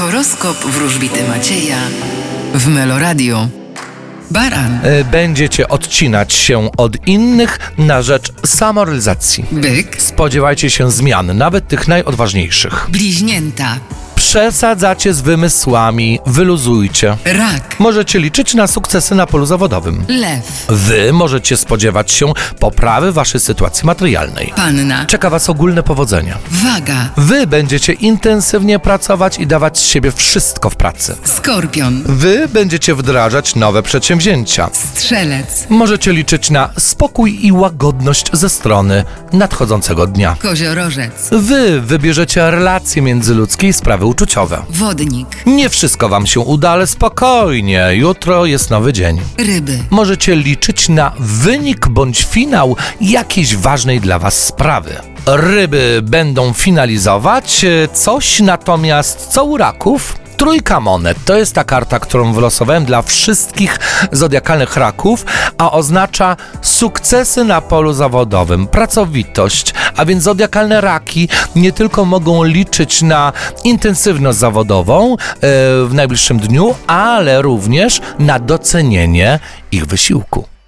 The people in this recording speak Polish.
Horoskop wróżbity Macieja w Meloradio. Baran, E, Będziecie odcinać się od innych na rzecz samorealizacji. byk, Spodziewajcie się zmian, nawet tych najodważniejszych. bliźnięta, Przesadzacie z wymysłami, wyluzujcie. rak, Możecie liczyć na sukcesy na polu zawodowym. lew, Wy możecie spodziewać się poprawy waszej sytuacji materialnej. panna, Czeka was ogólne powodzenie. waga, Wy będziecie intensywnie pracować i dawać z siebie wszystko w pracy. skorpion, Wy będziecie wdrażać nowe przedsięwzięcia. strzelec, Możecie liczyć na spokój i łagodność ze strony nadchodzącego dnia. koziorożec, Wy wybierzecie relacje międzyludzkie i sprawy uczuciowe. wodnik, Nie wszystko wam się uda, ale spokojnie, jutro jest nowy dzień. ryby, Możecie liczyć na wynik bądź finał jakiejś ważnej dla was sprawy. Ryby będą finalizować e, coś, natomiast co u raków? Trójka monet to jest ta karta, którą wylosowałem dla wszystkich zodiakalnych raków, a oznacza sukcesy na polu zawodowym, pracowitość, a więc zodiakalne raki nie tylko mogą liczyć na intensywność zawodową e, w najbliższym dniu, ale również na docenienie ich wysiłku.